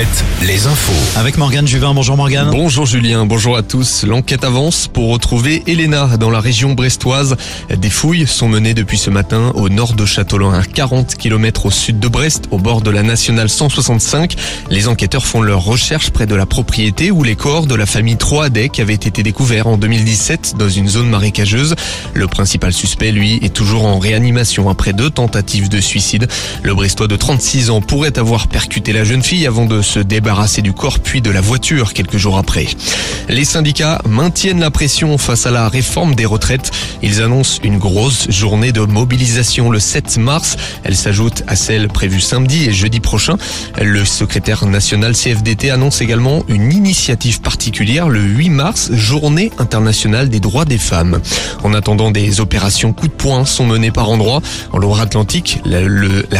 Alouette, les infos. Avec Morgane Juvin. Bonjour Morgane. Bonjour Julien, bonjour à tous. L'enquête avance pour retrouver Elena dans la région brestoise. Des fouilles sont menées depuis ce matin au nord de Châtelain, à 40 km au sud de Brest, au bord de la nationale 165. Les enquêteurs font leurs recherches près de la propriété où les corps de la famille Troadec avaient été découverts en 2017 dans une zone marécageuse. Le principal suspect, lui, est toujours en réanimation après deux tentatives de suicide. Le Brestois de 36 ans pourrait avoir percuté la jeune fille avant de se débarrasser du corps puis de la voiture quelques jours après. Les syndicats maintiennent la pression face à la réforme des retraites. Ils annoncent une grosse journée de mobilisation le 7 mars. Elle s'ajoute à celle prévue samedi et jeudi prochain. Le secrétaire national CFDT annonce également une initiative particulière le 8 mars, journée internationale des droits des femmes. En attendant, des opérations coup de poing sont menées par endroits. En Loire-Atlantique, la,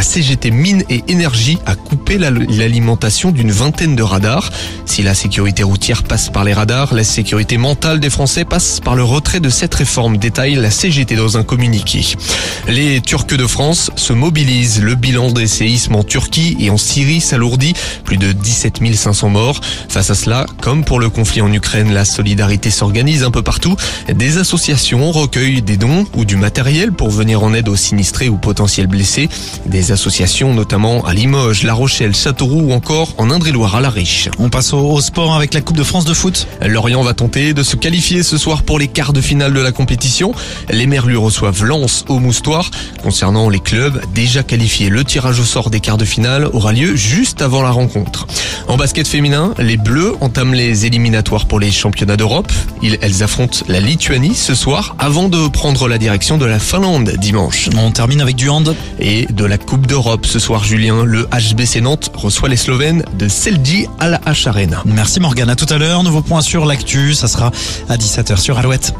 CGT Mine et Énergie a coupé la- l'alimentation d'une vingtaine de radars. Si la sécurité routière passe par les radars, la sécurité mentale des Français passe par le retrait de cette réforme, détaille la CGT dans un communiqué. Les Turcs de France se mobilisent. Le bilan des séismes en Turquie et en Syrie s'alourdit. Plus de 17 500 morts. Face à cela, comme pour le conflit en Ukraine, la solidarité s'organise un peu partout. Des associations recueillent des dons ou du matériel pour venir en aide aux sinistrés ou potentiels blessés. Des associations notamment à Limoges, La Rochelle, Châteauroux ou encore en Indre-et-Loire à La Riche. On passe au, sport avec la Coupe de France de foot. Lorient va tenter de se qualifier ce soir pour les quarts de finale de la compétition. Les Merlus reçoivent Lens au Moustoir. Concernant les clubs déjà qualifiés, le tirage au sort des quarts de finale aura lieu juste avant la rencontre. En basket féminin, les Bleus entament les éliminatoires pour les championnats d'Europe. Elles affrontent la Lituanie ce soir avant de prendre la direction de la Finlande dimanche. On termine avec du hand. Et de la Coupe d'Europe ce soir, Julien, le HBC Nantes reçoit les Slovènes de Celji à la H Arena. Merci Morgane. À tout à l'heure. Nouveau point sur l'actu. Ça sera à 17h sur Alouette.